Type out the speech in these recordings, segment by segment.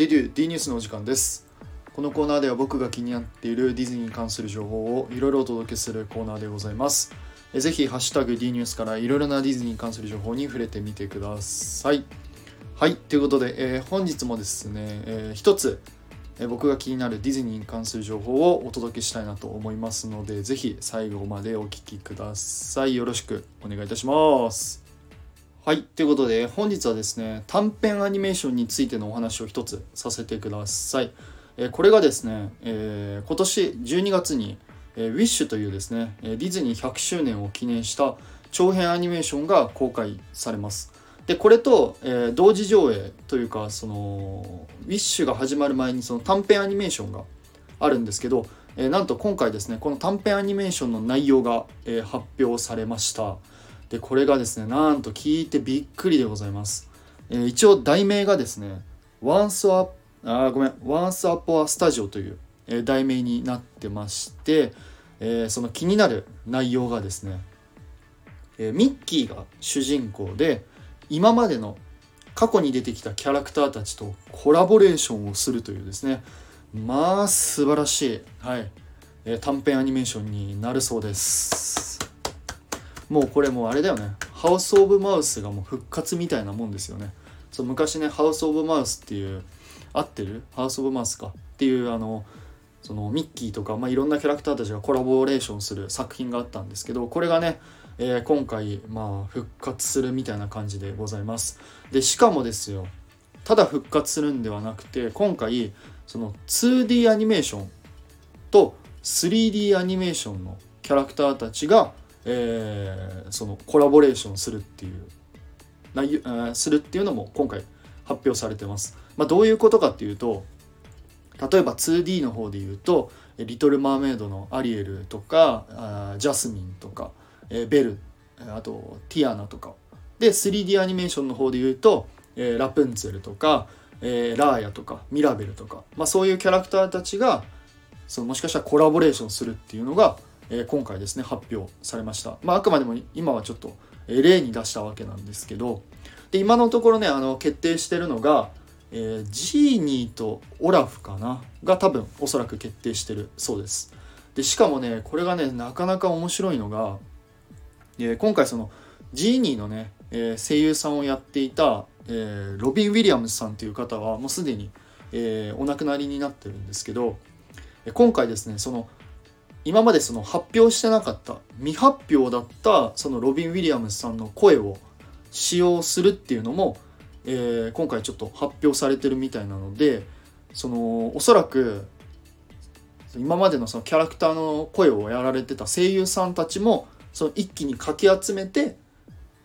ディデュー D ニュースのお時間です。このコーナーでは僕が気になっているディズニーに関する情報をいろいろお届けするコーナーでございます。えぜひハッシュタグ D ニュースからいろいろなディズニーに関する情報に触れてみてください。はいということで、えー本日もですね、えー一つえー僕が気になるディズニーに関する情報をお届けしたいなと思いますのでぜひ最後までお聞きください。よろしくお願いいたします。はいということで本日はですね短編アニメーションについてのお話を一つさせてください、えこれがですね、えー今年12月に、えー、WISH というですねディズニー100周年を記念した長編アニメーションが公開されます。でこれと、えー同時上映というかその WISH が始まる前にその短編アニメーションがあるんですけど、えなんと今回ですねこの短編アニメーションの内容が、え発表されました。でこれがですねなんと聞いてびっくりでございます、えー一応題名がですね「Once a あごめん Once Upon a Studio」という、えー題名になってまして、えーその気になる内容がですね、えーミッキーが主人公で今までの過去に出てきたキャラクターたちとコラボレーションをするというですねまあ素晴らしい、はいえー短編アニメーションになるそうです。もうこれもうあれだよね。ハウス・オブ・マウスがもう復活みたいなもんですよね。そう昔ねハウス・オブ・マウスっていう合ってる？ハウス・オブ・マウスか。っていうあのそのミッキーとか、まあ、いろんなキャラクターたちがコラボレーションする作品があったんですけどこれがね、えー今回、まあ、復活するみたいな感じでございます。でしかもですよただ復活するんではなくて今回その 2D アニメーションと 3D アニメーションのキャラクターたちが、えーそのコラボレーションするっていう内容、えーするっていうのも今回発表されてます、まあ、どういうことかっていうと例えば 2D の方で言うと「リトル・マーメイド」のアリエルとかあジャスミンとか、えーベルあとティアナとか。で 3D アニメーションの方で言うと、えーラプンツェルとか、えーラーヤとかミラベルとか、まあ、そういうキャラクターたちがそのもしかしたらコラボレーションするっていうのが、え今回ですね発表されました、まあ、あくまでも今はちょっと、例に出したわけなんですけどで今のところねあの決定してるのが、えージーニーとオラフかな？が多分おそらく決定してるそうです。でしかもねこれがねなかなか面白いのが、えー今回そのジーニーのね、えー声優さんをやっていた、えロビン・ウィリアムズさんという方はもうすでに、えお亡くなりになってるんですけど今回ですねその今までその発表してなかった未発表だったそのロビン・ウィリアムズさんの声を使用するっていうのも、えー今回ちょっと発表されてるみたいなのでそのおそらく今までのそのキャラクターの声をやられてた声優さんたちもその一気にかき集めて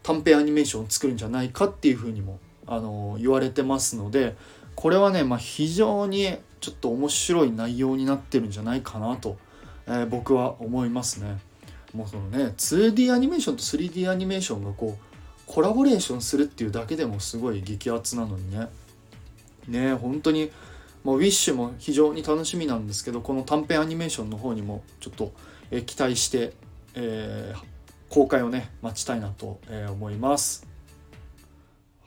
短編アニメーションを作るんじゃないかっていうふうにもあの言われてますのでこれはね、まあ、非常にちょっと面白い内容になってるんじゃないかなと、えー僕は思いますね。もうそのね 2D アニメーションと 3D アニメーションがこうコラボレーションするっていうだけでもすごい激アツなのにね。ね本当にもう WISH も非常に楽しみなんですけどこの短編アニメーションの方にもちょっと、え期待して、えー公開をね待ちたいなと、え思います。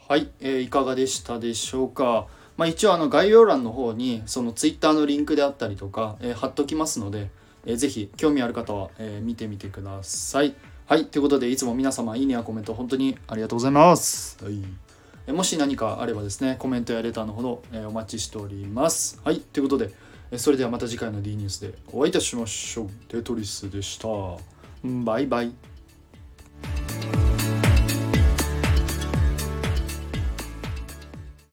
はい、えーいかがでしたでしょうか。まあ一応あの概要欄の方にその Twitter のリンクであったりとか、えー貼っときますので、えーぜひ興味ある方は、えー見てみてください。はいということでいつも皆様いいねやコメント本当にありがとうございます、はい。えもし何かあればですねコメントやレターのほど、えーお待ちしております。はいということでえーそれではまた次回の D ニュースでお会いいたしましょう。テトリスでした。バイバイ。